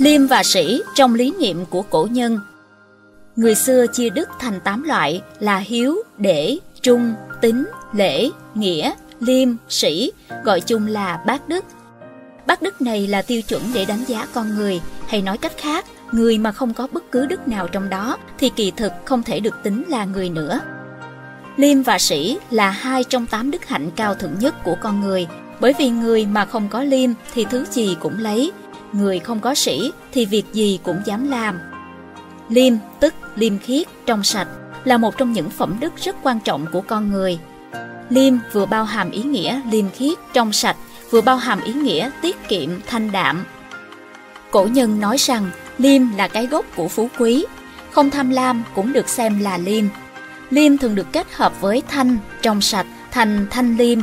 Liêm và sĩ trong lý niệm của cổ nhân Người xưa chia đức thành 8 loại là hiếu, để, trung, tính, lễ, nghĩa, liêm, sĩ, gọi chung là bát đức. Bát đức này là tiêu chuẩn để đánh giá con người, hay nói cách khác, người mà không có bất cứ đức nào trong đó thì kỳ thực không thể được tính là người nữa. Liêm và sĩ là hai trong tám đức hạnh cao thượng nhất của con người, bởi vì người mà không có liêm thì thứ gì cũng lấy, người không có sĩ thì việc gì cũng dám làm. Liêm tức liêm khiết, trong sạch là một trong những phẩm đức rất quan trọng của con người. Liêm vừa bao hàm ý nghĩa liêm khiết, trong sạch, vừa bao hàm ý nghĩa tiết kiệm, thanh đạm. Cổ nhân nói rằng liêm là cái gốc của phú quý, không tham lam cũng được xem là liêm. Liêm thường được kết hợp với thanh, trong sạch thành thanh liêm.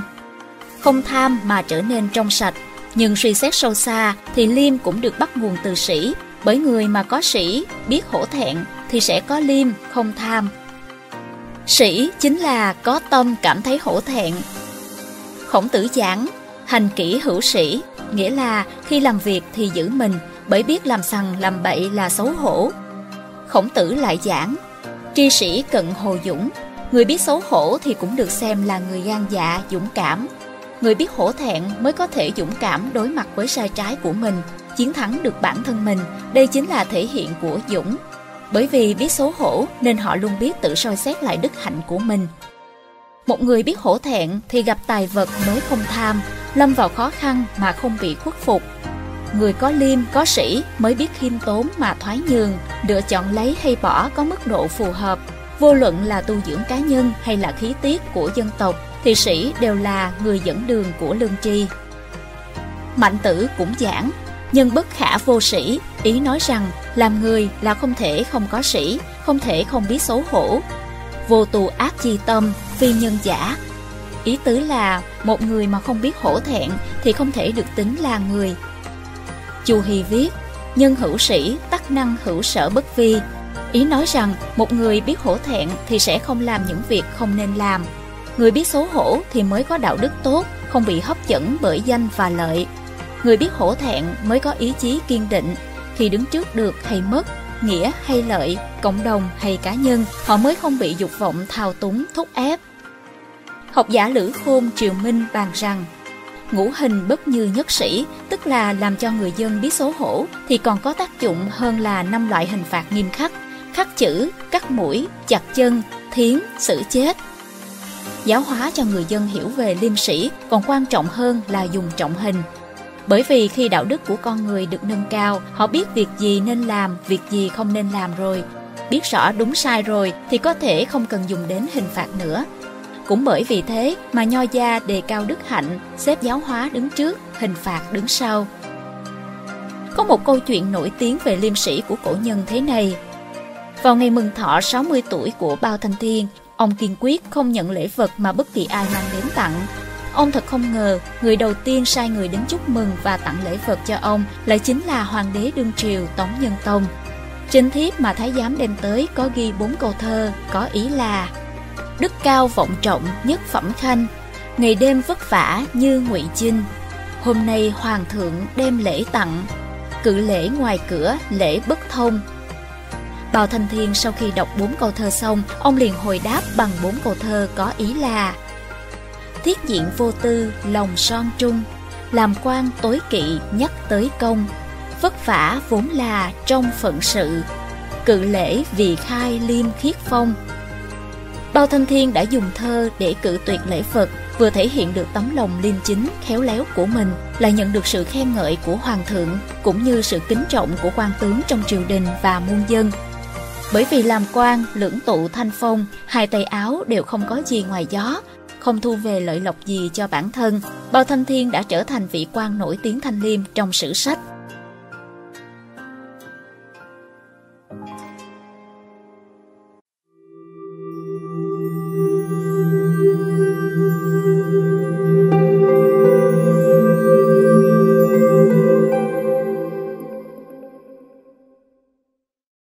Không tham mà trở nên trong sạch, nhưng suy xét sâu xa thì liêm cũng được bắt nguồn từ sĩ, bởi người mà có sĩ, biết hổ thẹn thì sẽ có liêm, không tham. Sĩ chính là có tâm cảm thấy hổ thẹn. Khổng tử giảng, hành kỹ hữu sĩ, nghĩa là khi làm việc thì giữ mình, bởi biết làm sằng làm bậy là xấu hổ. Khổng tử lại giảng, tri sĩ cận hồ dũng, người biết xấu hổ thì cũng được xem là người gan dạ, dũng cảm. Người biết hổ thẹn mới có thể dũng cảm đối mặt với sai trái của mình, chiến thắng được bản thân mình, đây chính là thể hiện của dũng. Bởi vì biết xấu hổ nên họ luôn biết tự soi xét lại đức hạnh của mình. Một người biết hổ thẹn thì gặp tài vật mới không tham, lâm vào khó khăn mà không bị khuất phục. Người có liêm, có sĩ mới biết khiêm tốn mà thoái nhường, lựa chọn lấy hay bỏ có mức độ phù hợp. Vô luận là tu dưỡng cá nhân hay là khí tiết của dân tộc thì sĩ đều là người dẫn đường của lương tri. Mạnh tử cũng giảng, nhân bất khả vô sĩ, ý nói rằng làm người là không thể không có sĩ, không thể không biết xấu hổ. Vô tù ác chi tâm, phi nhân giả. Ý tứ là một người mà không biết hổ thẹn thì không thể được tính là người. Chu Hy viết, nhân hữu sĩ, tắc năng hữu sở bất vi. Ý nói rằng một người biết hổ thẹn thì sẽ không làm những việc không nên làm. Người biết xấu hổ thì mới có đạo đức tốt, không bị hấp dẫn bởi danh và lợi. Người biết hổ thẹn mới có ý chí kiên định, khi đứng trước được hay mất, nghĩa hay lợi, cộng đồng hay cá nhân, họ mới không bị dục vọng thao túng, thúc ép. Học giả Lữ Khôn Triều Minh bàn rằng, ngũ hình bất như nhất sĩ, tức là làm cho người dân biết xấu hổ, thì còn có tác dụng hơn là năm loại hình phạt nghiêm khắc, khắc chữ, cắt mũi, chặt chân, thiến, xử chết. Giáo hóa cho người dân hiểu về liêm sĩ còn quan trọng hơn là dùng trọng hình, bởi vì khi đạo đức của con người được nâng cao, họ biết việc gì nên làm, việc gì không nên làm rồi. Biết rõ đúng sai rồi thì có thể không cần dùng đến hình phạt nữa. Cũng bởi vì thế mà Nho Gia đề cao đức hạnh, xếp giáo hóa đứng trước, hình phạt đứng sau. Có một câu chuyện nổi tiếng về liêm sĩ của cổ nhân thế này. Vào ngày mừng thọ 60 tuổi của Bao Thanh Thiên, ông kiên quyết không nhận lễ vật mà bất kỳ ai mang đến tặng, Ông thật không ngờ, người đầu tiên sai người đến chúc mừng và tặng lễ vật cho ông lại chính là Hoàng đế Đương Triều Tống Nhân Tông. Trên thiếp mà Thái giám đem tới có ghi bốn câu thơ, có ý là Đức cao vọng trọng nhất phẩm khanh, ngày đêm vất vả như ngụy Chinh. Hôm nay Hoàng thượng đem lễ tặng, cự lễ ngoài cửa lễ bất thông. Bào Thanh Thiên sau khi đọc bốn câu thơ xong, ông liền hồi đáp bằng bốn câu thơ có ý là thiết diện vô tư, lòng son trung, làm quan tối kỵ nhắc tới công, vất vả vốn là trong phận sự, cự lễ vì khai liêm khiết phong. Bao Thanh Thiên đã dùng thơ để cự tuyệt lễ Phật, vừa thể hiện được tấm lòng liêm chính, khéo léo của mình, lại nhận được sự khen ngợi của Hoàng thượng, cũng như sự kính trọng của quan tướng trong triều đình và muôn dân. Bởi vì làm quan, lưỡng tụ thanh phong, hai tay áo đều không có gì ngoài gió, không thu về lợi lộc gì cho bản thân, Bao Thanh Thiên đã trở thành vị quan nổi tiếng thanh liêm trong sử sách.